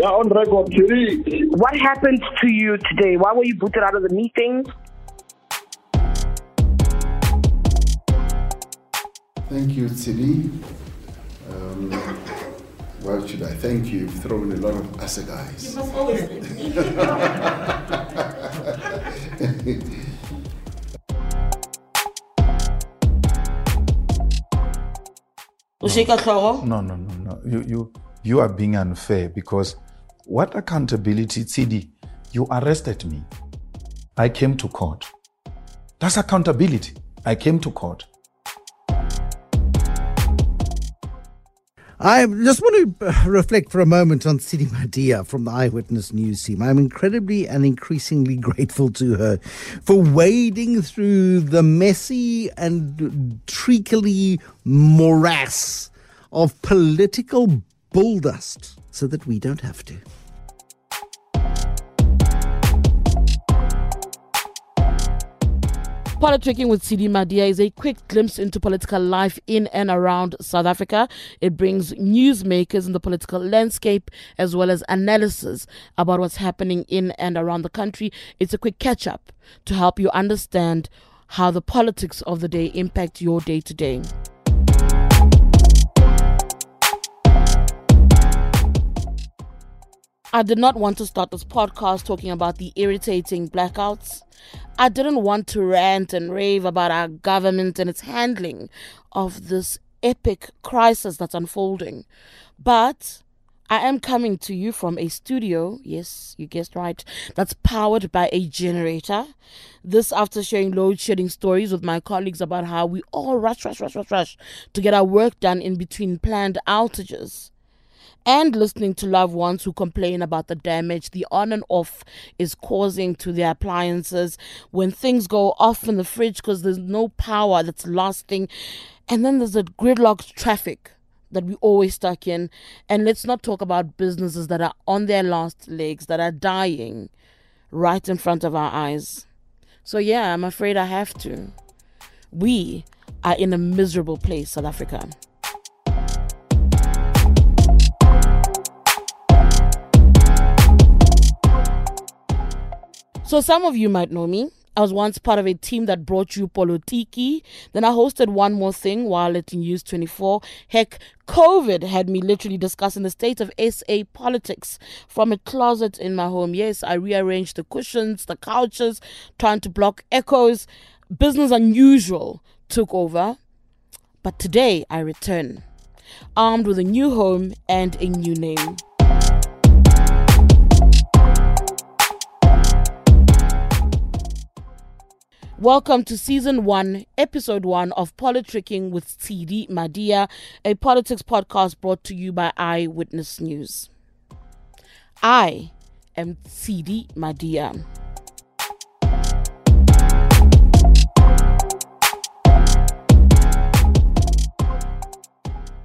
Yeah, on record, Thierry. What happened to you today? Why were you booted out of the meeting? Thank you, Tshidi. Um, why should I thank you? You've thrown a lot of assegais. You must always Ushika Hloro? No, no, no, no. You, you, you are being unfair because what accountability, Tshidi? You arrested me. I came to court. That's accountability. I came to court. I just want to uh, reflect for a moment on Tshidi Madia from the Eyewitness News team. I'm incredibly and increasingly grateful to her for wading through the messy and treacly morass of political bulldust so that we don't have to. Politricking with Tshidi Madia is a quick glimpse into political life in and around South Africa. It brings newsmakers in the political landscape as well as analysis about what's happening in and around the country. It's a quick catch up to help you understand how the politics of the day impact your day to day. I did not want to start this podcast talking about the irritating blackouts. I didn't want to rant and rave about our government and its handling of this epic crisis that's unfolding. But I am coming to you from a studio, yes, you guessed right, that's powered by a generator. This after sharing load shedding stories with my colleagues about how we all rush, rush, rush, rush, rush to get our work done in between planned outages and listening to loved ones who complain about the damage the on and off is causing to their appliances when things go off in the fridge because there's no power that's lasting. And then there's a gridlocked traffic that we always stuck in. And let's not talk about businesses that are on their last legs, that are dying right in front of our eyes. So, yeah, I'm afraid I have to. We are in a miserable place, South Africa. So some of you might know me. I was once part of a team that brought you Polotiki. Then I hosted one more thing while at News 24. Heck, COVID had me literally discussing the state of SA politics from a closet in my home. Yes, I rearranged the cushions, the couches, trying to block echoes. Business unusual took over. But today I return, armed with a new home and a new name. Welcome to season one, episode one of Politricking with Tshidi Madia, a politics podcast brought to you by Eyewitness News. I am Tshidi Madia.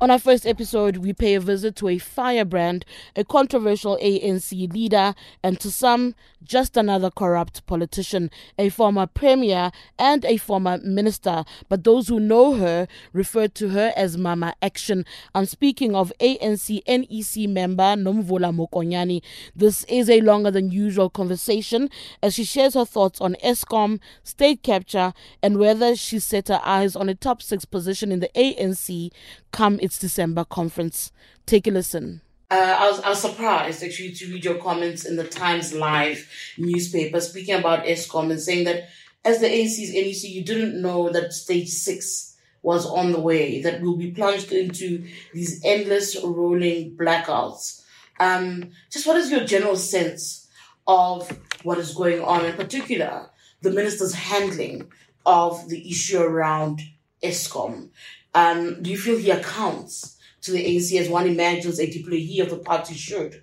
On our first episode, we pay a visit to a firebrand, a controversial ANC leader, and to some, just another corrupt politician, a former premier and a former minister. But those who know her refer to her as Mama Action. I'm speaking of ANC NEC member Nomvula Mokonyane. This is a longer than usual conversation as she shares her thoughts on Eskom, state capture, and whether she set her eyes on a top six position in the ANC come its December conference. Take a listen. Uh, I was I was surprised actually to read your comments in the Times Live newspaper speaking about Eskom and saying that as the ANC's NEC, you didn't know that stage six was on the way, that we'll be plunged into these endless rolling blackouts. Um, just what is your general sense of what is going on, in particular, the minister's handling of the issue around Eskom? Um, do you feel he accounts to the ANC as one imagines a deployee of the party should?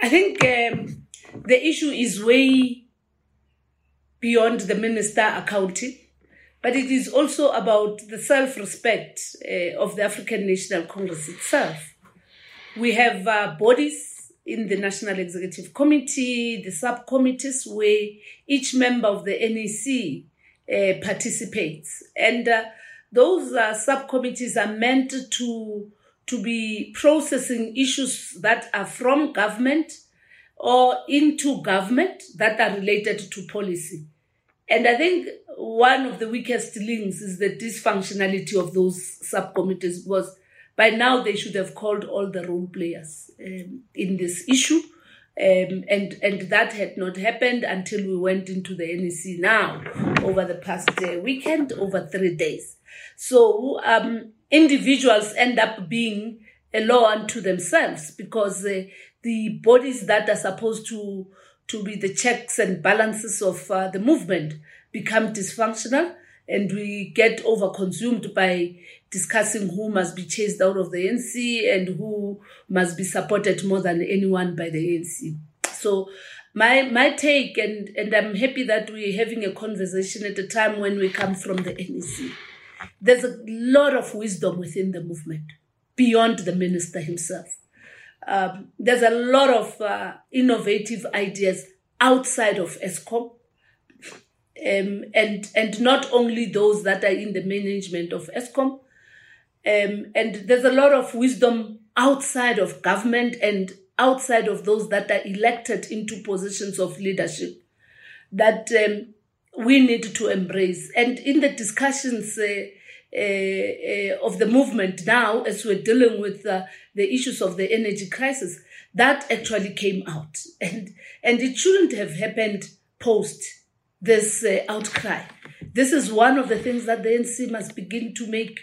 I think um, the issue is way beyond the minister accounting, but it is also about the self respect uh, of the African National Congress itself. We have uh, bodies in the National Executive Committee, the subcommittees where each member of the NEC uh, participates. And uh, those uh, subcommittees are meant to, to be processing issues that are from government or into government that are related to policy. And I think one of the weakest links is the dysfunctionality of those subcommittees because by now they should have called all the role players um, in this issue. Um, and and that had not happened until we went into the NEC now over the past uh, weekend, over three days. So um, individuals end up being a law unto themselves because uh, the bodies that are supposed to to be the checks and balances of uh, the movement become dysfunctional and we get overconsumed by discussing who must be chased out of the ANC and who must be supported more than anyone by the ANC. So my my take and and I'm happy that we're having a conversation at a time when we come from the NEC. There's a lot of wisdom within the movement beyond the minister himself. Um, there's a lot of uh, innovative ideas outside of Eskom. Um, and and not only those that are in the management of Eskom, um, and there's a lot of wisdom outside of government and outside of those that are elected into positions of leadership that um, we need to embrace. And in the discussions uh, uh, uh, of the movement now, as we're dealing with uh, the issues of the energy crisis, that actually came out. And, and it shouldn't have happened post this uh, outcry. This is one of the things that the NC must begin to make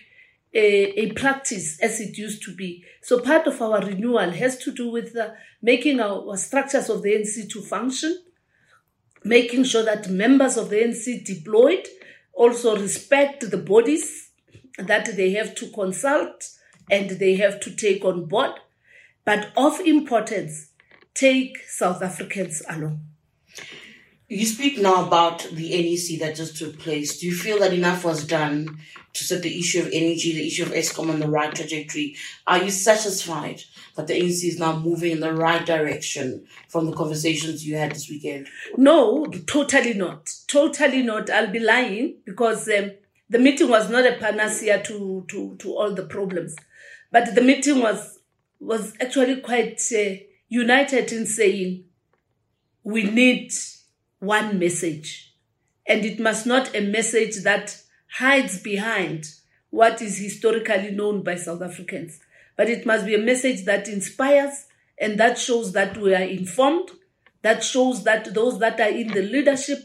a, a, practice as it used to be. So part of our renewal has to do with uh, making our, our, structures of the NC to function, making sure that members of the NC deployed also respect the bodies that they have to consult and they have to take on board, but of importance, take South Africans along. You speak now about the NEC that just took place. Do you feel that enough was done to set the issue of energy, the issue of Eskom on the right trajectory? Are you satisfied that the NEC is now moving in the right direction from the conversations you had this weekend? No, totally not. Totally not. I'll be lying because um, the meeting was not a panacea to, to, to all the problems. But the meeting was, was actually quite uh, united in saying we need one message. And it must not a message that hides behind what is historically known by South Africans, but it must be a message that inspires and that shows that we are informed, that shows that those that are in the leadership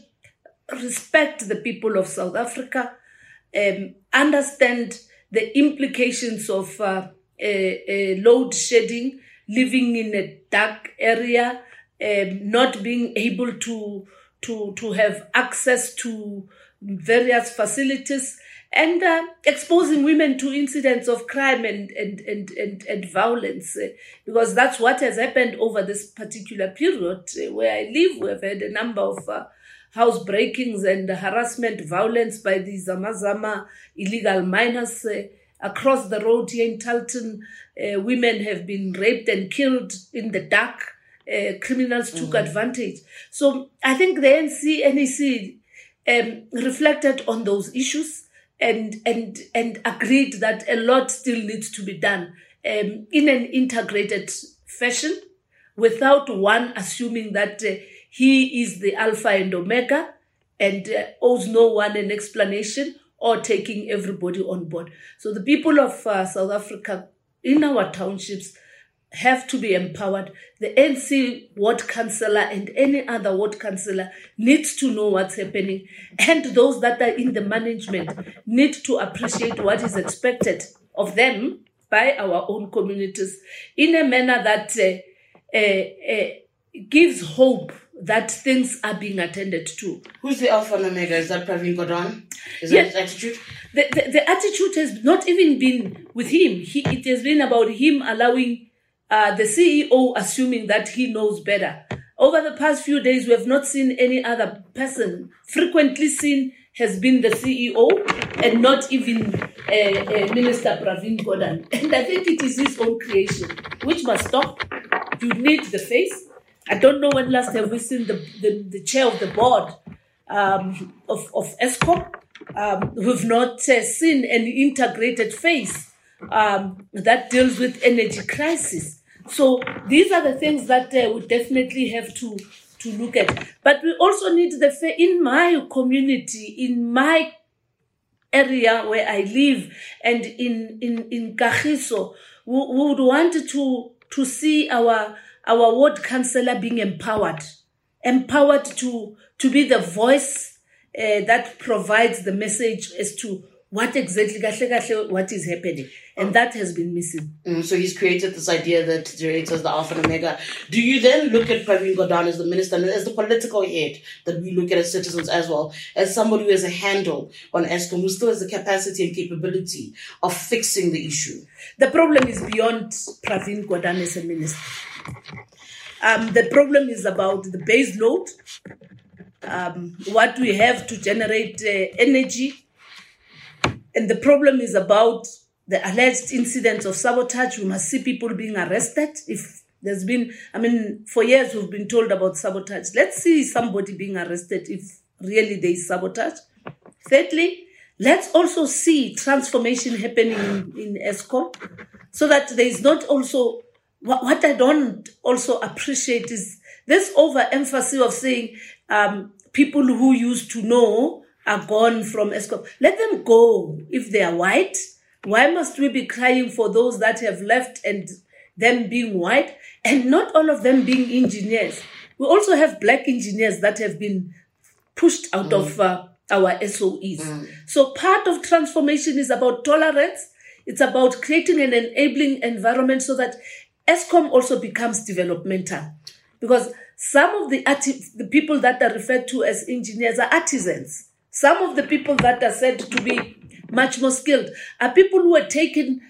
respect the people of South Africa, um, understand the implications of uh, load shedding, living in a dark area, um, not being able to to to have access to various facilities and uh, exposing women to incidents of crime and and and and, and violence uh, because that's what has happened over this particular period uh, where I live we've had a number of uh, house breakings and harassment violence by the zamazama illegal miners uh, across the road here in Tarlton, uh, women have been raped and killed in the dark uh, criminals took mm. advantage. So I think the NC, NEC um, reflected on those issues and, and, and agreed that a lot still needs to be done um, in an integrated fashion without one assuming that uh, he is the alpha and omega and uh, owes no one an explanation or taking everybody on board. So the people of uh, South Africa in our townships have to be empowered. The NC ward councillor and any other ward councillor needs to know what's happening. And those that are in the management need to appreciate what is expected of them by our own communities in a manner that uh, uh, uh, gives hope that things are being attended to. Who's the alpha and omega? Is that Pravin Gordhan? Is yes. that his attitude? The, the, the attitude has not even been with him. He, it has been about him allowing uh, the CEO assuming that he knows better. Over the past few days, we have not seen any other person. Frequently seen has been the CEO and not even uh, uh, Minister Pravin Gordhan. And I think it is his own creation, which must stop. You need the face. I don't know when last have we seen the, the, the chair of the board um, of, of. Um, we've not uh, seen an integrated face um, that deals with energy crisis. So these are the things that uh, we definitely have to to look at. But we also need the fa- in my community, in my area where I live, and in in in Kagiso, we, we would want to to see our our ward councillor being empowered, empowered to to be the voice uh, that provides the message as to what exactly what is happening, and that has been missing. Mm, so he's created this idea that generates as the alpha and omega. Do you then look at Pravin Gordhan as the minister and as the political head that we look at as citizens as well, as somebody who has a handle on Eskom, who still has the capacity and capability of fixing the issue? The problem is beyond Pravin Gordhan as a minister. Um, the problem is about the base load, um, what we have to generate uh, energy, and the problem is about the alleged incidents of sabotage. We must see people being arrested. If there's been, I mean, for years we've been told about sabotage. Let's see somebody being arrested if really there is sabotage. Thirdly, let's also see transformation happening in, in so that there is not also what, what I don't also appreciate is this overemphasis of saying um, people who used to know are gone from Eskom. Let them go if they are white. Why must we be crying for those that have left and them being white and not all of them being engineers? We also have black engineers that have been pushed out of uh, our SOEs. So part of transformation is about tolerance. It's about creating an enabling environment so that Eskom also becomes developmental. Because some of the, arti- the people that are referred to as engineers are artisans. Some of the people that are said to be much more skilled are people who were taken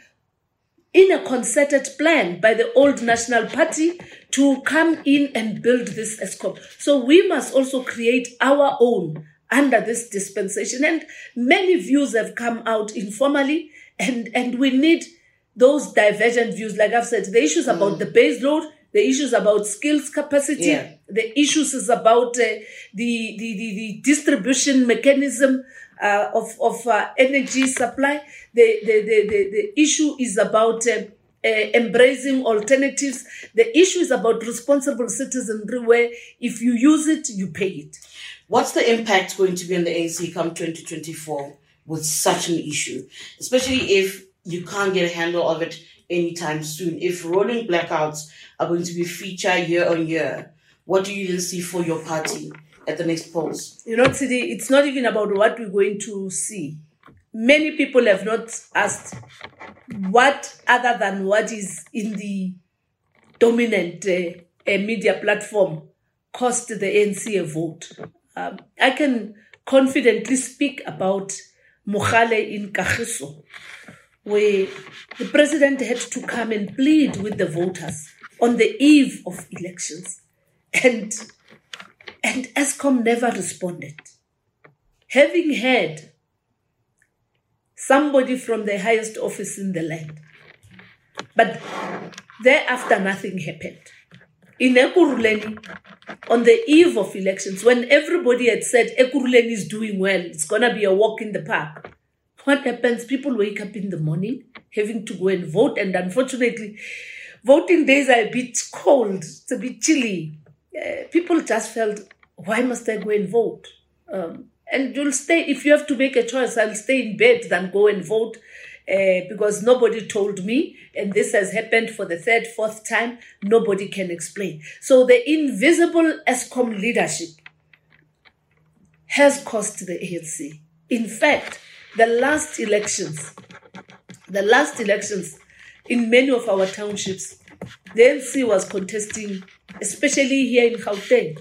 in a concerted plan by the old National Party to come in and build this Eskom. So we must also create our own under this dispensation. And many views have come out informally, and, and we need those divergent views. Like I've said, the issues about mm. the base load, the issues about skills capacity, Yeah. the issues is about uh, the, the, the, the distribution mechanism uh, of, of uh, energy supply. The, the, the, the, the issue is about uh, uh, embracing alternatives. The issue is about responsible citizenry where if you use it, you pay it. What's the impact going to be on the ANC come 2024 with such an issue? Especially if you can't get a handle of it anytime soon. If rolling blackouts are going to be featured year on year, what do you see for your party at the next polls? You know, Tshidi, it's not even about what we're going to see. Many people have not asked what other than what is in the dominant uh, uh, media platform cost the ANC a vote. Um, I can confidently speak about Mogale in Kagiso, where the president had to come and plead with the voters on the eve of elections. And and Eskom never responded. Having had somebody from the highest office in the land, but thereafter nothing happened. In Ekurhuleni, on the eve of elections, when everybody had said Ekurhuleni is doing well, it's gonna be a walk in the park. What happens? People wake up in the morning having to go and vote, and unfortunately, voting days are a bit cold, it's a bit chilly. Uh, people just felt, why must I go and vote? Um, and you'll stay, if you have to make a choice, I'll stay in bed than go and vote uh, because nobody told me, and this has happened for the third, fourth time, nobody can explain. So the invisible Eskom leadership has cost the ANC. In fact, the last elections, the last elections in many of our townships, the ANC was contesting, especially here in Gauteng,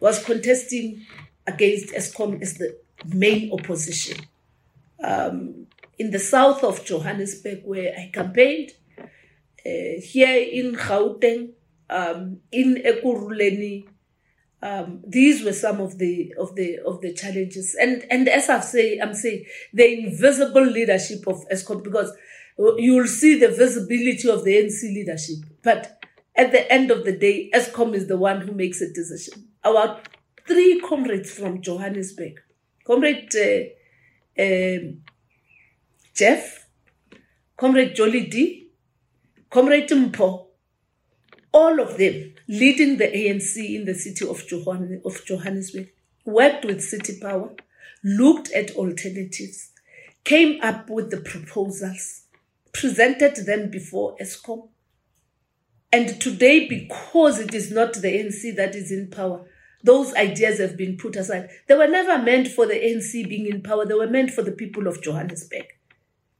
was contesting against Eskom as the main opposition. Um, in the south of Johannesburg, where I campaigned, uh, here in Gauteng, um, in Ekurhuleni, um, these were some of the of the of the challenges, and and as I've say, I'm saying the invisible leadership of Eskom because you will see the visibility of the NC leadership, but at the end of the day, Eskom is the one who makes a decision. Our three comrades from Johannesburg, comrade uh, um Geoff, comrade Jolidee, comrade Mpho, all of them leading the ANC in the city of, Johann- of Johannesburg, worked with City Power, looked at alternatives, came up with the proposals, presented them before Eskom. And today, because it is not the ANC that is in power, those ideas have been put aside. They were never meant for the ANC being in power, they were meant for the people of Johannesburg.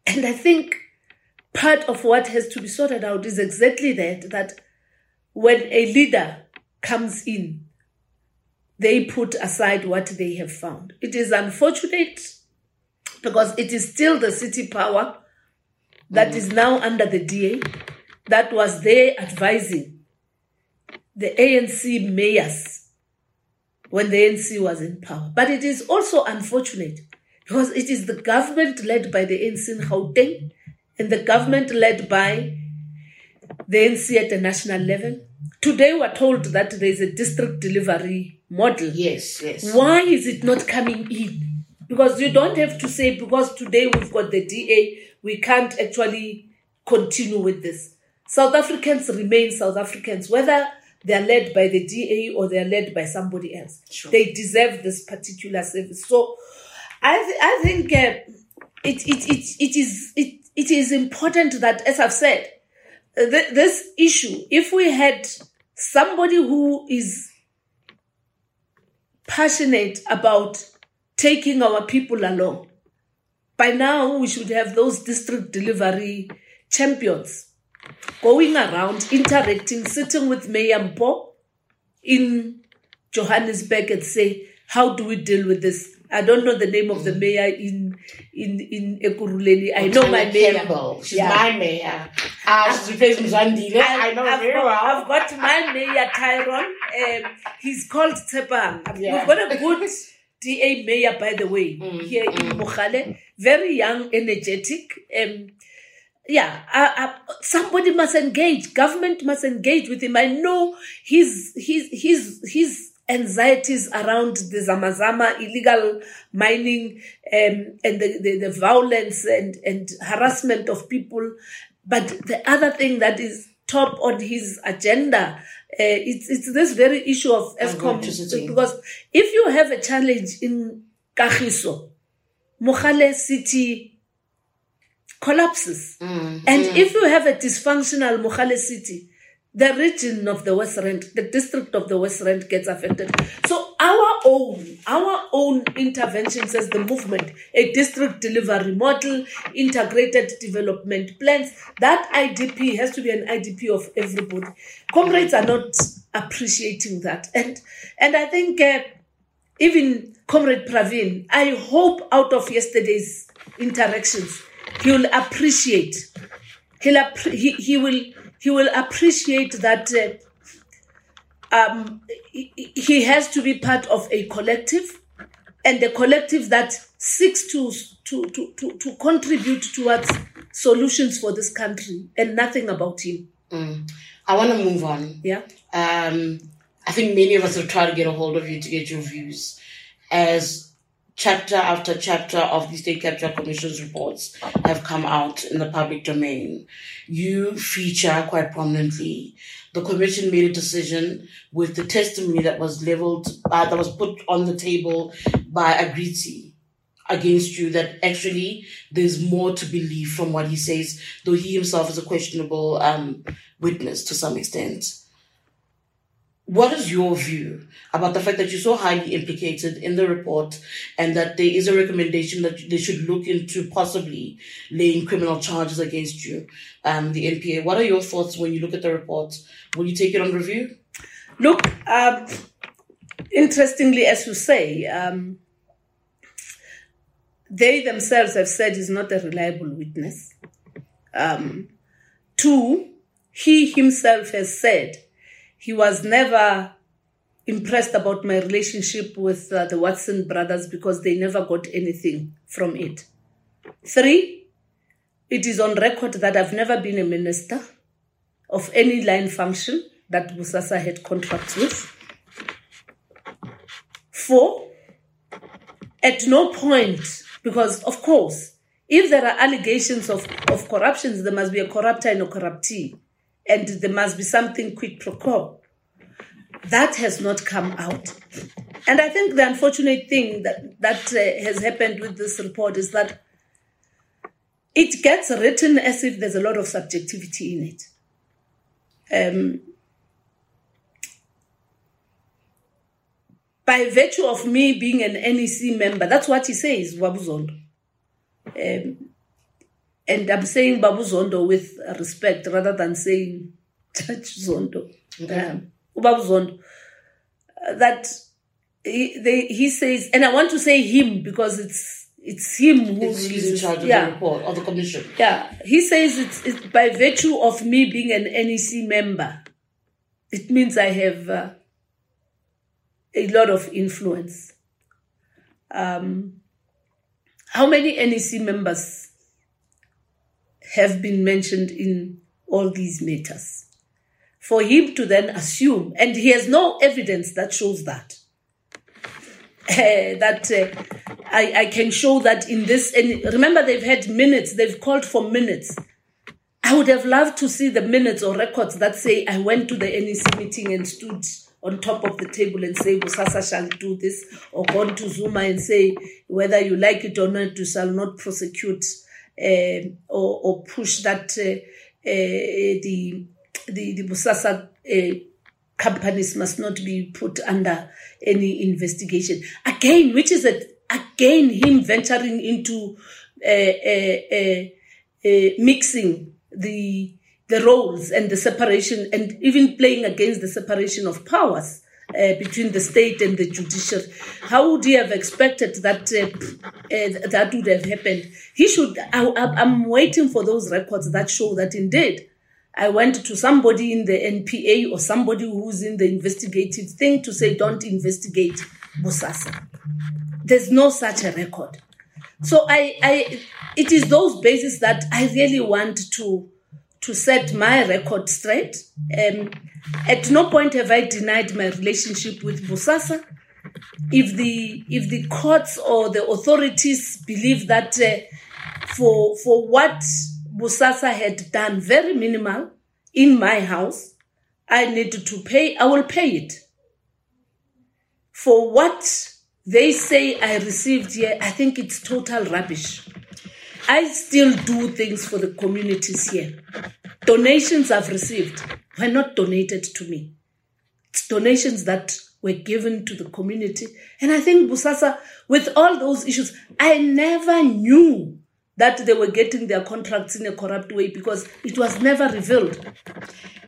And I think part of what has to be sorted out is exactly that that when a leader comes in, they put aside what they have found. It is unfortunate because it is still the city power that is now under the DA that was there advising the ANC mayors when the ANC was in power. But it is also unfortunate because it is the government led by the ANC in Gauteng and the government led by the ANC at the national level. Today we're told that there is a district delivery model. Yes, yes. Why is it not coming in? Because you don't have to say, because today we've got the DA, we can't actually continue with this. South Africans remain South Africans, whether they're led by the DA or they're led by somebody else. Sure. They deserve this particular service. So I, th- I think uh, it, it, it, it, is, it, it is important that, as I've said, th- this issue, if we had somebody who is passionate about taking our people along. By now, we should have those district delivery champions going around, interacting, sitting with Mayor Mpho in Johannesburg and say, how do we deal with this? I don't know the name of the mayor in in in Ekurhuleni. I know my mayor. Campbell. She's Yeah. my mayor. Ah, she's replacing Zandile. I know I've very got, well. I've got my mayor Tyron. Um, he's called Tepang. Yeah. We've got a good DA mayor, by the way, Mm, here in Mogale. Very young, energetic. Um, yeah, uh, uh, somebody must engage. Government must engage with him. I know his his his his anxieties around the zamazama, illegal mining, um, and the, the, the violence and, and harassment of people. But the other thing that is top on his agenda, uh, it's, it's this very issue of Eskom. Because if you have a challenge in Kagiso, Mogale City collapses. Mm, And if you have a dysfunctional Mogale City, the region of the West Rand, the district of the West Rand gets affected. So our own, our own interventions as the movement, a district delivery model, integrated development plans, that IDP has to be an IDP of everybody. Comrades are not appreciating that. And, and I think, uh, even Comrade Pravin, I hope out of yesterday's interactions, he will appreciate. He'll he, he will he will appreciate that uh, um, he, has to be part of a collective, and a collective that seeks to to to to, to contribute towards solutions for this country, and nothing about him. mm. I want to move on. Yeah. Um, I think many of us have tried to get a hold of you to get your views as chapter after chapter of the State Capture Commission's reports have come out in the public domain. You feature quite prominently. The commission made a decision with the testimony that was leveled, uh, that was put on the table by Agrizzi against you that actually there's more to believe from what he says, though he himself is a questionable um, witness to some extent. What is your view about the fact that you're so highly implicated in the report and that there is a recommendation that they should look into possibly laying criminal charges against you, um, the NPA? What are your thoughts when you look at the report? Will you take it on review? Look, um, interestingly, as you say, um, they themselves have said he's not a reliable witness. Um, two, he himself has said he was never impressed about my relationship with uh, the Watson brothers because they never got anything from it. Three, it is on record that I've never been a minister of any line function that Bosasa had contracts with. Four, at no point, because of course, if there are allegations of, of corruptions, there must be a corruptor and a corruptee. And there must be something quid pro quo. That has not come out. And I think the unfortunate thing that, that uh, has happened with this report is that it gets written as if there's a lot of subjectivity in it. Um, by virtue of me being an NEC member, that's what he says, Babu Zondo. Um, and I'm saying Babu Zondo with respect rather than saying Judge Zondo. Okay. Um, Babu Zondo. That he, they, he says, and I want to say him because it's it's him who It's he's in charge of yeah. the report, or the commission. Yeah, he says it's, it's by virtue of me being an NEC member. It means I have uh, a lot of influence. Um, how many NEC members have been mentioned in all these matters? For him to then assume, and he has no evidence that shows that. eh, that uh, I, I can show that in this. And remember, they've had minutes, they've called for minutes. I would have loved to see the minutes or records that say I went to the NEC meeting and stood on top of the table and say Bosasa shall do this, or gone to Zuma and say whether you like it or not, you shall not prosecute uh, Eh, or, or push that uh, uh, the the the Bosasa companies must not be put under any investigation. Again, which is a, again him venturing into mixing the the roles and the separation, and even playing against the separation of powers. Uh, between the state and the judiciary, how would he have expected that uh, uh, that would have happened? He should. I, I'm waiting for those records that show that indeed I went to somebody in the NPA or somebody who's in the investigative thing to say, don't investigate Bosasa. There's no such a record. So I, I, it is those bases that I really want to, to set my record straight. Um, at no point have I denied my relationship with Bosasa. If the, if the courts or the authorities believe that uh, for, for what Bosasa had done very minimal in my house, I need to pay, I will pay it. For what they say I received here, I think it's total rubbish. I still do things for the communities here. Donations I've received were not donated to me. It's donations that were given to the community. And I think Bosasa, with all those issues, I never knew that they were getting their contracts in a corrupt way because it was never revealed.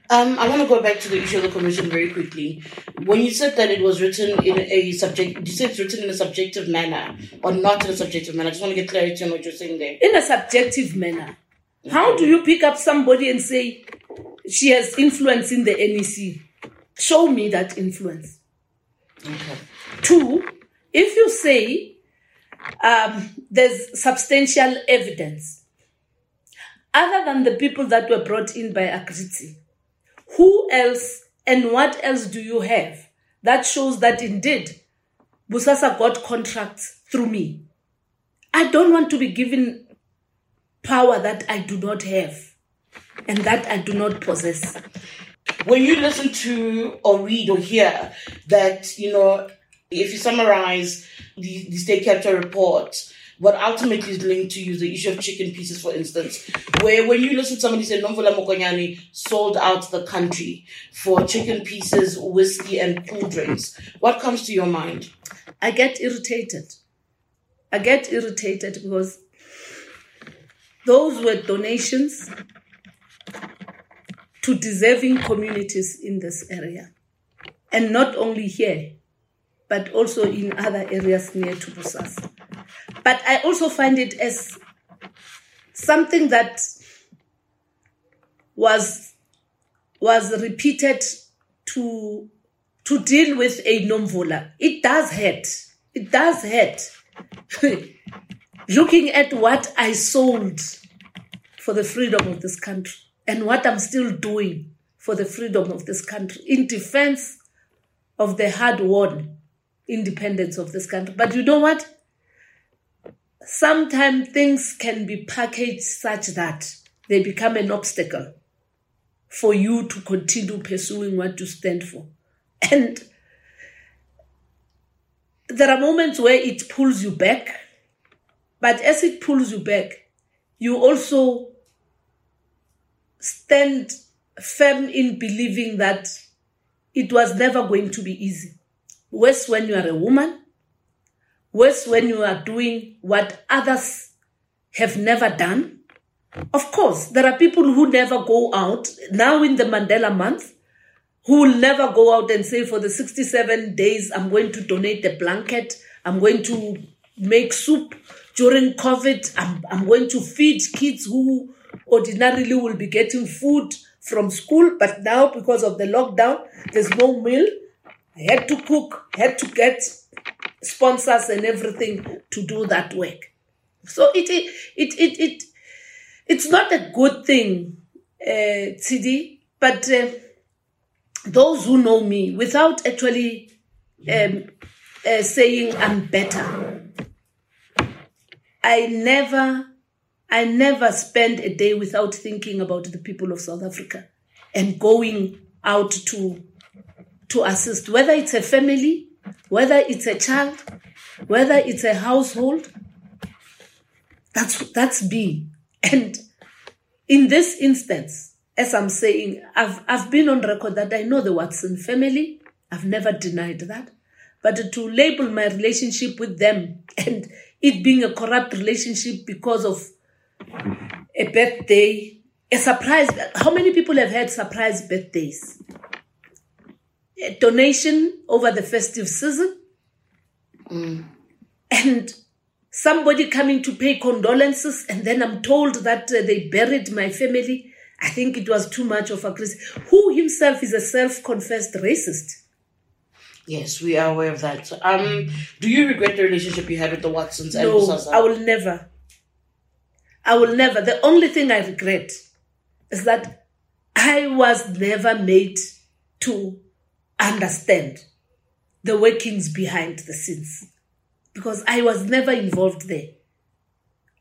Um, I want to go back to the issue of the commission very quickly. When you said that it was written in a subject, you said it's written in a subjective manner or not in a subjective manner. I just want to get clarity on what you're saying there. In a subjective manner. How do you pick up somebody and say she has influence in the NEC? Show me that influence. Okay. Two, if you say um, there's substantial evidence, other than the people that were brought in by Agrizzi, who else and what else do you have that shows that indeed Bosasa got contracts through me? I don't want to be given power that I do not have and that I do not possess. When you listen to or read or hear that, you know, if you summarize the, the state capture report, what ultimately is linked to you, the issue of chicken pieces, for instance, where when you listen to somebody say Nomvula Mokonyane sold out the country for chicken pieces, whiskey, and cool drinks, what comes to your mind? I get irritated. I get irritated because those were donations to deserving communities in this area. And not only here, but also in other areas near to. But I also find it as something that was was repeated to to deal with a Nomvula. It does hurt. It does hurt. Looking at what I sold for the freedom of this country and what I'm still doing for the freedom of this country in defense of the hard won independence of this country. But you know what? Sometimes things can be packaged such that they become an obstacle for you to continue pursuing what you stand for. And there are moments where it pulls you back, but as it pulls you back, you also stand firm in believing that it was never going to be easy. Worse when you are a woman, worse when you are doing what others have never done. Of course, there are people who never go out. Now in the Mandela month who will never go out and say, for the 67 days, I'm going to donate a blanket, I'm going to make soup during COVID, I'm, I'm going to feed kids who ordinarily will be getting food from school, but now because of the lockdown, there's no meal. I had to cook, had to get sponsors and everything to do that work. So it it it it, it it's not a good thing, uh, TD, but uh, those who know me, without actually um, uh, saying I'm better, I never, I never spend a day without thinking about the people of South Africa and going out to to assist, whether it's a family, whether it's a child, whether it's a household. That's that's me. And in this instance, as I'm saying, I've I've been on record that I know the Watson family. I've never denied that. But to label my relationship with them and it being a corrupt relationship because of a birthday, a surprise. How many people have had surprise birthdays? A donation over the festive season, and somebody coming to pay condolences, and then I'm told that uh, they buried my family. I think it was too much of a crisis. Who himself is a self-confessed racist. Yes, we are aware of that. Um, do you regret the relationship you had with the Watsons and No? I will never. I will never. The only thing I regret is that I was never made to understand the workings behind the scenes because I was never involved there.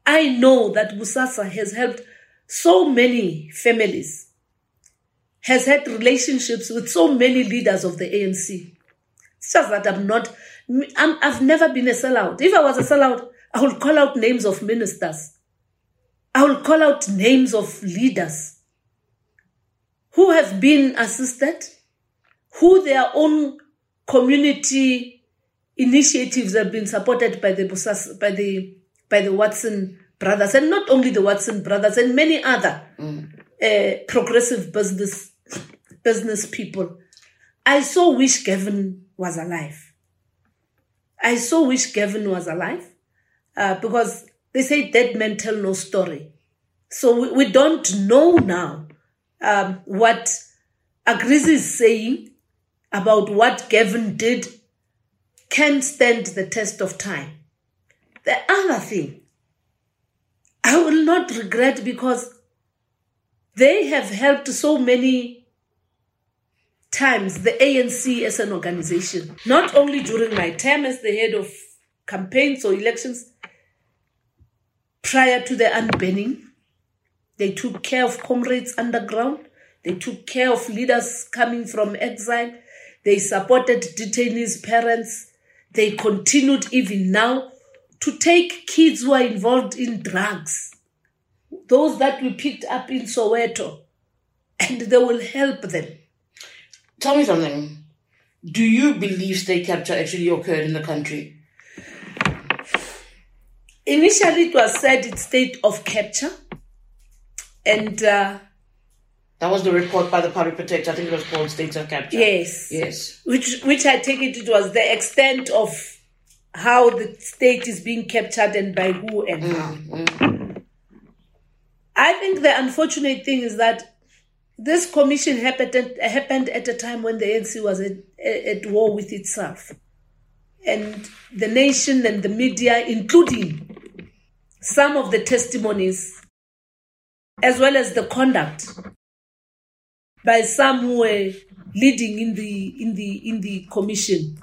I know that Bosasa has helped so many families, has had relationships with so many leaders of the ANC. It's just that I'm not, I'm, I've never been a sellout. If I was a sellout, I would call out names of ministers. I will call out names of leaders who have been assisted, who their own community initiatives have been supported by the Busas, by the by the Watson brothers, and not only the Watson brothers, and many other uh, progressive business business people. I so wish Gavin was alive. I so wish Gavin was alive uh, because they say dead men tell no story. So we, we don't know now um, what Agrizzi is saying about what Gavin did can stand the test of time. The other thing, I will not regret because they have helped so many times the ANC as an organization, not only during my term as the head of campaigns or elections, prior to the unbanning, they took care of comrades underground, they took care of leaders coming from exile, they supported detainees' parents, they continued even now to take kids who are involved in drugs, those that we picked up in Soweto, and they will help them. Tell me something. Do you believe state capture actually occurred in the country? Initially, it was said it's state of capture, and uh, That was the report by the public protector. I think it was called States of Capture. yes, Yes. which which I take it it was the extent of how the state is being captured and by who and mm, how. Mm. I think the unfortunate thing is that this commission happened at, happened at a time when the ANC was at, at war with itself, and the nation and the media, including some of the testimonies, as well as the conduct by some who were leading in the in the in the commission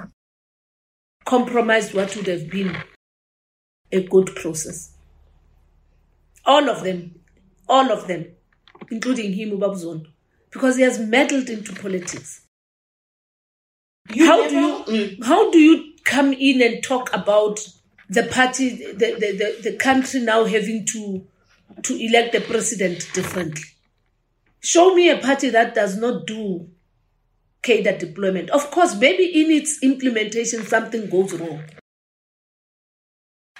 compromised what would have been a good process. All of them, all of them, including him, Ubabzondo, because he has meddled into politics. You how never- do you Mm. how do you come in and talk about the party the, the, the, the country now having to to elect the president differently show me a party that does not do cadre deployment of course maybe in its implementation something goes wrong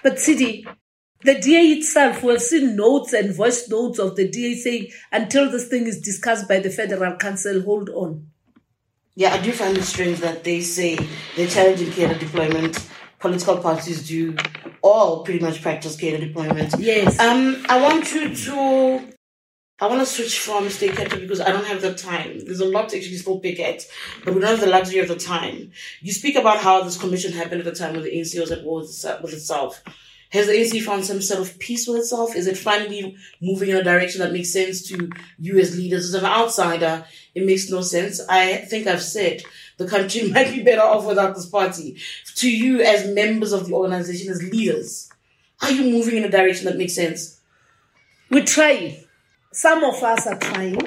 but city the DA itself, have seen notes and voice notes of the DA saying, until this thing is discussed by the Federal Council, hold on. Yeah, I do find it strange that they say they're challenging cadre deployment. Political parties do all pretty much practice cadre deployment. Yes. Um, I want you to. I want to switch from state capture because I don't have the time. There's a lot to actually still pick at, but we don't have the luxury of the time. You speak about how this commission happened at the time when the ANC was at war with itse- with itself. Has the ANC found some sort of peace with itself? Is it finally moving in a direction that makes sense to you as leaders? As an outsider, it makes no sense. I think I've said the country might be better off without this party. To you as members of the organization, as leaders, are you moving in a direction that makes sense? We're trying. Some of us are trying,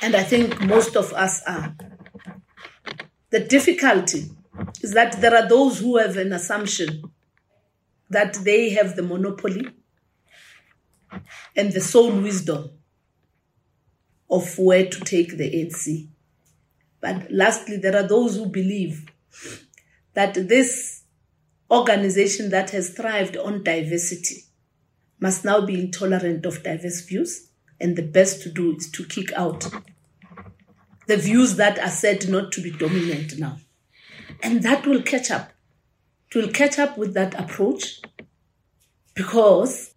and I think most of us are. The difficulty is that there are those who have an assumption that they have the monopoly and the sole wisdom of where to take the ANC. But lastly, there are those who believe that this organization that has thrived on diversity must now be intolerant of diverse views, and the best to do is to kick out the views that are said not to be dominant now. And that will catch up. It will catch up with that approach because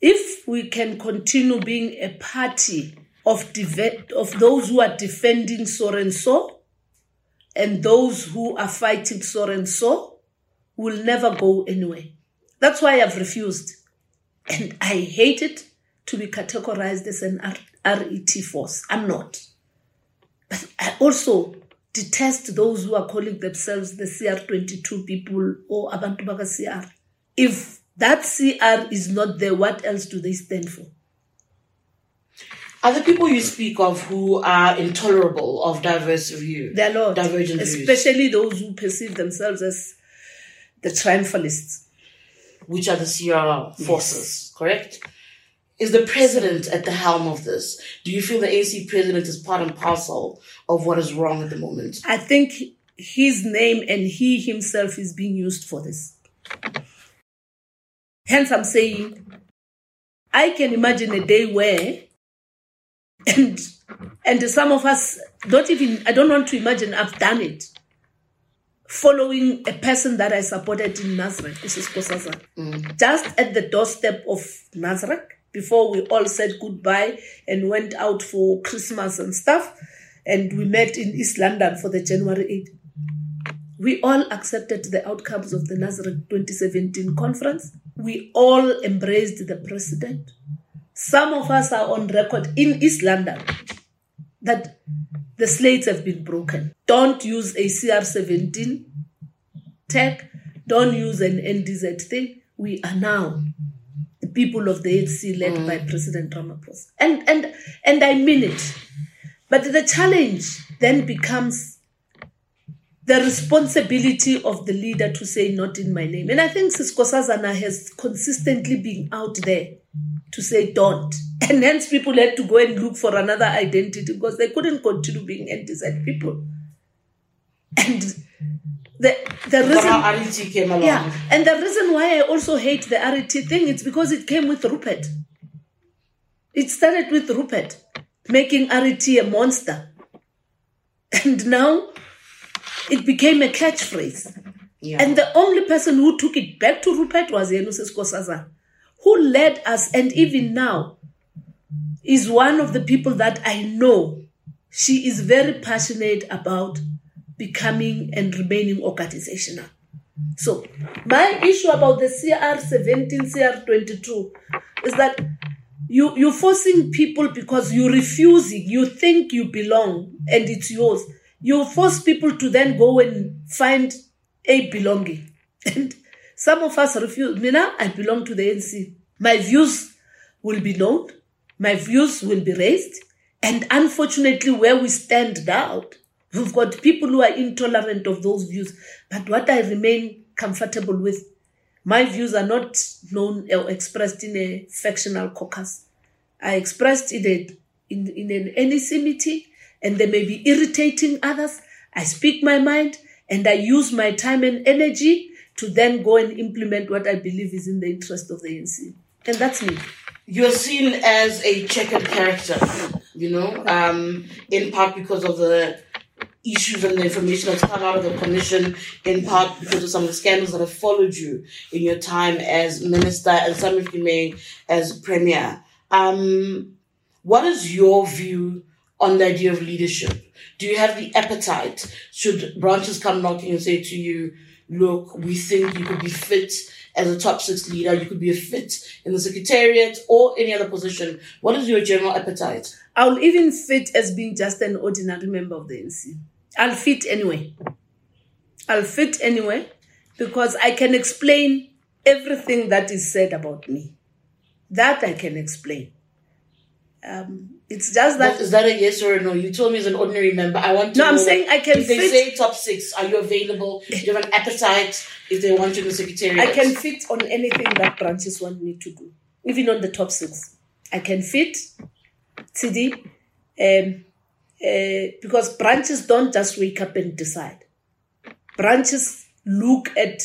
if we can continue being a party of, deve- of those who are defending so and so and those who are fighting so and so, will never go anywhere. That's why I've refused. And I hate it to be categorized as an R- RET force. I'm not. But I also detest those who are calling themselves the CR22 people or Abantu Baka CR. If that CR is not there, what else do they stand for? Are the people you speak of who are intolerable of diverse view? There are a lot, Divergent views. especially those who perceive themselves as the triumphalists. Which are the CRR forces, correct? Is the president at the helm of this? Do you feel the ANC president is part and parcel of what is wrong at the moment? I think his name and he himself is being used for this. Hence, I'm saying I can imagine a day where, and and some of us don't even I don't want to imagine I've done it. Following a person that I supported in Nasrec, Mrs. Nkosazana, mm. just at the doorstep of Nasrec, before we all said goodbye and went out for Christmas and stuff, and we met in East London for the January 8th. We all accepted the outcomes of the Nasrec 2017 conference. We all embraced the president. Some of us are on record in East London that the slates have been broken. Don't use a CR17 tag. Don't use an NDZ thing. We are now the people of the ANC led by mm. President Ramaphosa. And, and, and I mean it. But the challenge then becomes the responsibility of the leader to say not in my name. And I think Sisi Nkosazana has consistently been out there to say don't. And hence people had to go and look for another identity because they couldn't continue being NDZ people. And the the reason came along. yeah, and the reason why I also hate the RET thing is because it came with Rupert. It started with Rupert making RET a monster. And now it became a catchphrase. Yeah. And the only person who took it back to Rupert was Yanusis Nkosazana, who led us, and even now is one of the people that I know she is very passionate about becoming and remaining organizational. So, my issue about the CR17, CR22 is that you, you're forcing people because you're refusing, you think you belong and it's yours. You force people to then go and find a belonging. And some of us refuse. Mina, I belong to the NC. My views will be known, my views will be raised, And unfortunately, where we stand now, we've got people who are intolerant of those views. But what I remain comfortable with, my views are not known or expressed in a factional caucus. I expressed in, a, in, in an NEC meeting, and they may be irritating others. I speak my mind, and I use my time and energy to then go and implement what I believe is in the interest of the ANC. And that's me. You're seen as a checkered character, you know, um, in part because of the issues and the information that's come out of the commission, in part because of some of the scandals that have followed you in your time as minister and some of you may as premier. Um, what is your view on the idea of leadership? Do you have the appetite? Should branches come knocking and say to you, look, we think you could be fit as a top six leader, you could be a fit in the secretariat or any other position. What is your general appetite? I'll even fit as being just an ordinary member of the NC. I'll fit anyway. I'll fit anyway because I can explain everything that is said about me. That I can explain. Um, it's just that. Is that a yes or a no? You told me as an ordinary member. I want to. No, I'm saying I can. If they say top six, are you available? Do you have an appetite if they want you in the secretariat? I can fit on anything that branches want me to do, even on the top six. I can fit, TD, um, uh, because branches don't just wake up and decide. Branches look at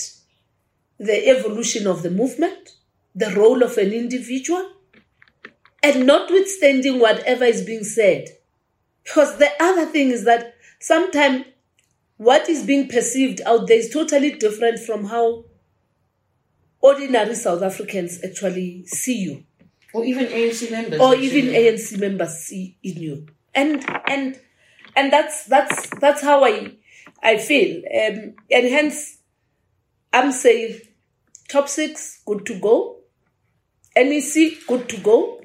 the evolution of the movement, the role of an individual, and notwithstanding whatever is being said. Because the other thing is that sometimes what is being perceived out there is totally different from how ordinary South Africans actually see you. Or even ANC members. Or even ANC members see in you. And and and that's that's that's how I I feel. Um, and hence I'm saying top six, good to go. NEC, good to go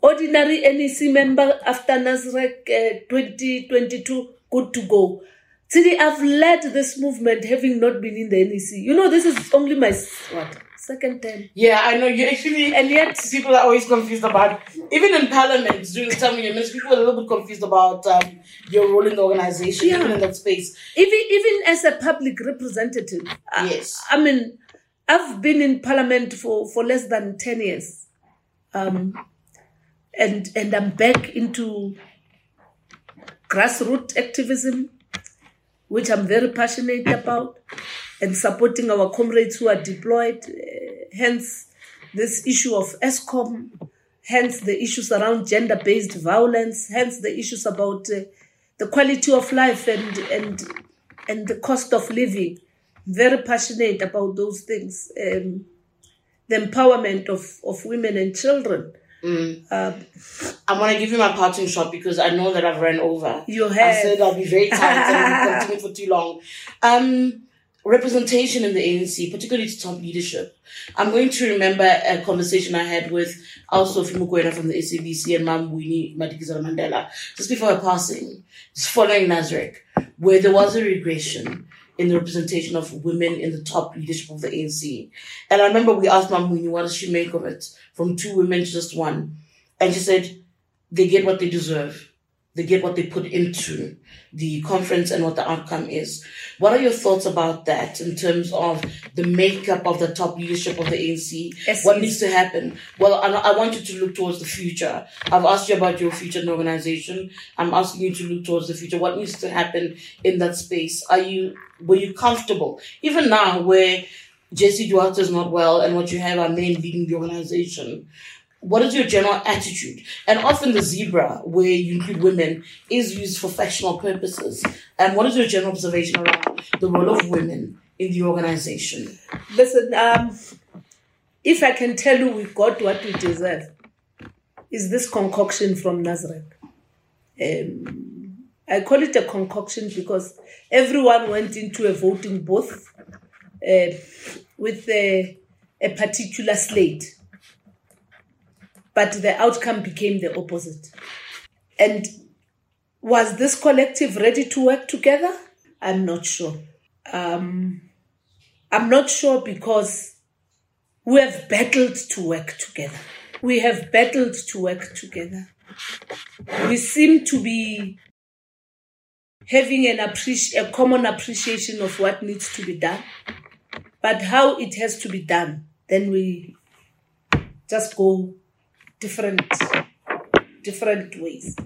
ordinary NEC member after Nasrec uh, 2022, good to go. See, I've led this movement having not been in the NEC. You know, this is only my what second term. Yeah, I know. You actually, and yet people are always confused about. Even in Parliament during the time when you're minister, people are a little bit confused about um, your role in the organization, Yeah. even in that space. even even as a public representative. I- Yes. I, mean, I've been in Parliament for for less than ten years, um, and and I'm back into grassroots activism, which I'm very passionate about, and supporting our comrades who are deployed. Uh, hence, this issue of Eskom, hence the issues around gender-based violence, hence the issues about uh, the quality of life and and and the cost of living. Very passionate about those things. Um, the empowerment of, of women and children. Um, I want to give you my parting shot because I know that I've run over. You have. I said I'll be very tight and continue for too long. Um, representation in the ANC, particularly to top leadership. I'm going to remember a conversation I had with also Fimukwena from the SABC and Mama Winnie Madikizela Mandela just before her passing, just following Nasrec, where there was a regression in the representation of women in the top leadership of the ANC. And I remember we asked Mama Winnie, what does she make of it? From two women to just one. And she said, they get what they deserve. They get what they put into the conference and what the outcome is. What are your thoughts about that in terms of the makeup of the top leadership of the ANC? Yes, what needs to happen? Well, I, I want you to look towards the future. I've asked you about your future in the organization. I'm asking you to look towards the future. What needs to happen in that space? Are you, were you comfortable? Even now where Jessie Duarte is not well and what you have are men leading the organization what is your general attitude? And often the zebra, where you include women, is used for factional purposes. And what is your general observation around the role of women in the organization? Listen, um, if I can tell you we got what we deserve, is this concoction from Nasrec. Um, I call it a concoction because everyone went into a voting booth uh, with a, a particular slate, but the outcome became the opposite. And was this collective ready to work together? I'm not sure. Um, I'm not sure because we have battled to work together. We have battled to work together. we seem to be having an appreci- a common appreciation of what needs to be done, but how it has to be done, then we just go different different ways.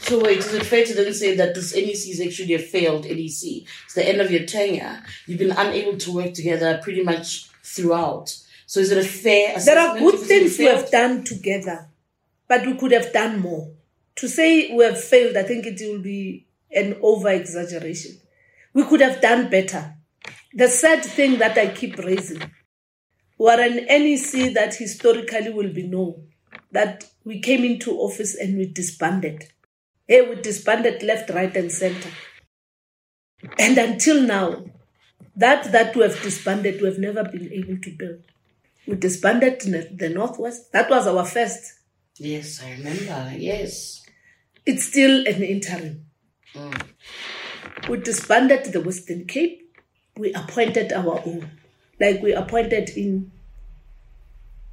So wait, is it fair to then say that this NEC is actually a failed NEC? It's the end of your tenure. You've been unable to work together pretty much throughout. So is it a fair There are good things we have done together, but we could have done more. To say we have failed, I think it will be an over exaggeration. We could have done better. The sad thing that I keep raising, we're an NEC that historically will be known that we came into office and we disbanded. Hey, we disbanded left, right, and center. And until now, that that we have disbanded, we have never been able to build. We disbanded the the Northwest. That was our first. Yes, I remember. Yes. It's still an interim. Mm. We disbanded the Western Cape. We appointed our own. Like we appointed in,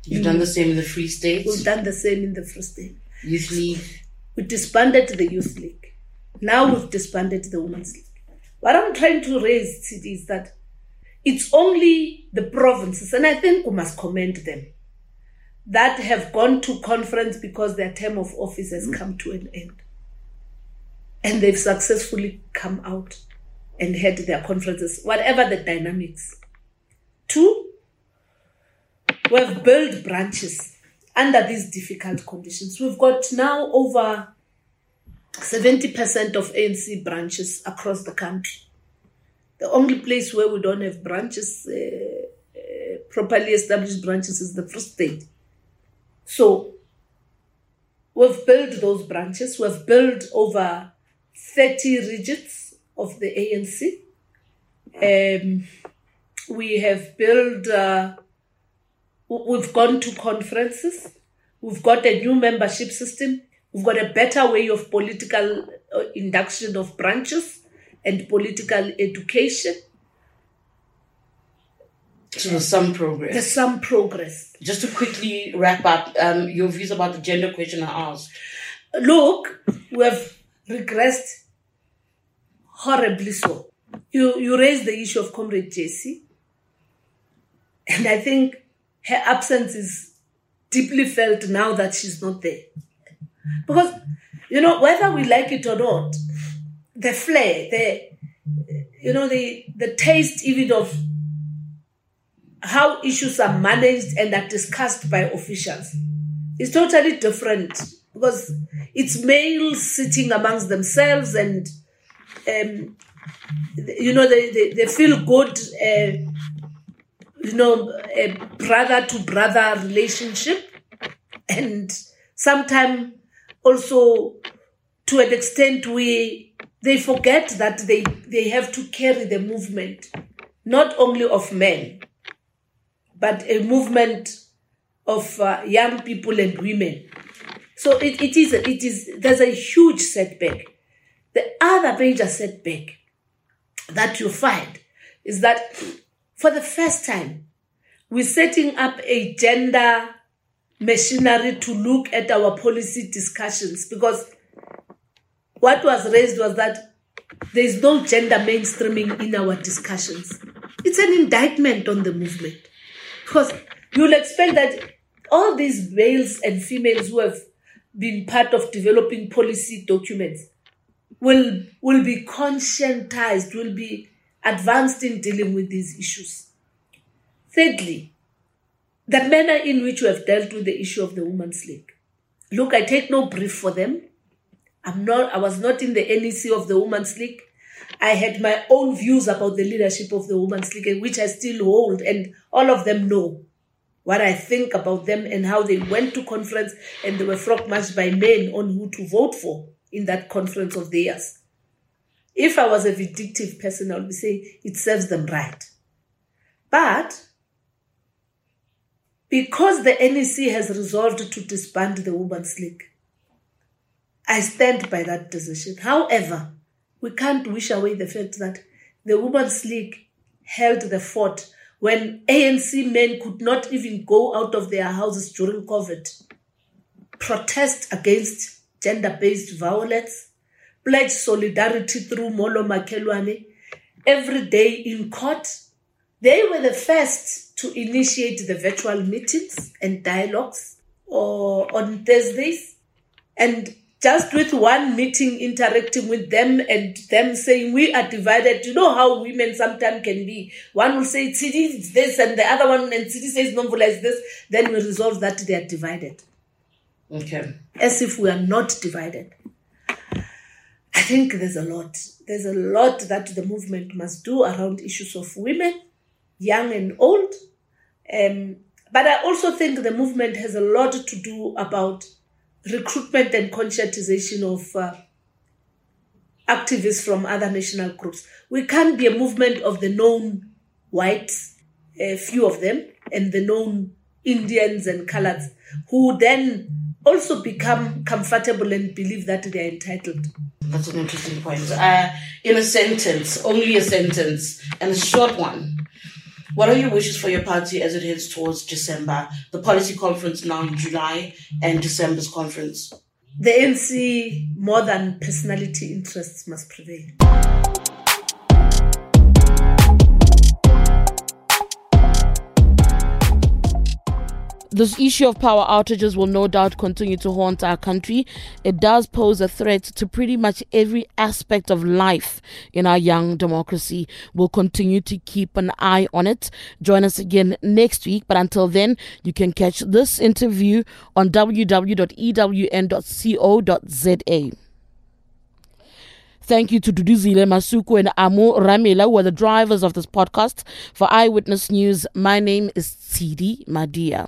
You've done the same in the Free State? we've done the same in the Free State. Youth League. We disbanded the Youth League. Now we've disbanded the Women's League. What I'm trying to raise is that it's only the provinces, and I think we must commend them, that have gone to conference because their term of office has come to an end. And they've successfully come out and had their conferences, whatever the dynamics. Two, we have built branches under these difficult conditions. We've got now over 70% of ANC branches across the country. The only place where we don't have branches, uh, uh, properly established branches, is the Free State. So we've built those branches. We've built over 30 regions of the ANC. Um, we have built, uh, we've gone to conferences. We've got a new membership system. We've got a better way of political uh, induction of branches and political education. So there's some progress. There's some progress. Just to quickly wrap up, um, your views about the gender question I asked. Look, we have regressed horribly so. You you raised the issue of Comrade Jessie, and I think her absence is deeply felt now that she's not there. Because you know, whether we like it or not, the flair, the you know, the the taste even of how issues are managed and are discussed by officials is totally different because it's males sitting amongst themselves and um, you know they, they, they feel good uh, you know a brother to brother relationship. And sometimes also to an extent where they forget that they they have to carry the movement not only of men but a movement of uh, young people and women. So it, it is it is there's a huge setback. The other major setback that you find is that for the first time we're setting up a gender machinery to look at our policy discussions because what was raised was that there is no gender mainstreaming in our discussions. It's an indictment on the movement because you'll expect that all these males and females who have been part of developing policy documents will will be conscientized, will be advanced in dealing with these issues. Thirdly, the manner in which we have dealt with the issue of the Women's League. Look, I take no brief for them. I'm not, I was not in the NEC of the Women's League. I had my own views about the leadership of the Women's League, which I still hold, and all of them know what I think about them and how they went to conference and they were frog marched by men on who to vote for in that conference of theirs. If I was a vindictive person, I would say it serves them right. But because the NEC has resolved to disband the Women's League, I stand by that decision. However, we can't wish away the fact that the Women's League held the fort when ANC men could not even go out of their houses during COVID. protest against gender based violence, pledge solidarity through Molo Makelwane every day in court. They were the first to initiate the virtual meetings and dialogues or on Thursdays. And just with one meeting interacting with them and them saying we are divided. You know how women sometimes can be. One will say Tshidi is this and the other one and Tshidi says Nomvula is this. Then we resolve that they are divided. Okay. As if we are not divided. I think there's a lot. There's a lot that the movement must do around issues of women, young and old. Um, but I also think the movement has a lot to do about recruitment and conscientization of uh, activists from other national groups. We can't be a movement of the known whites, a few of them, and the known Indians and coloreds, who then also become comfortable and believe that they are entitled. That's an interesting point. Uh, in a sentence, only a sentence, and a short one. What are your wishes for your party as it heads towards December? The policy conference now in July and December's conference. The ANC, more than personality interests, must prevail. This issue of power outages will no doubt continue to haunt our country. It does pose a threat to pretty much every aspect of life in our young democracy. We'll continue to keep an eye on it. Join us again next week. But until then, you can catch this interview on www.ewn.co.za. Thank you to Duduzile Masuku and Amu Ramela, who are the drivers of this podcast. For Eyewitness News, my name is Tshidi Madia.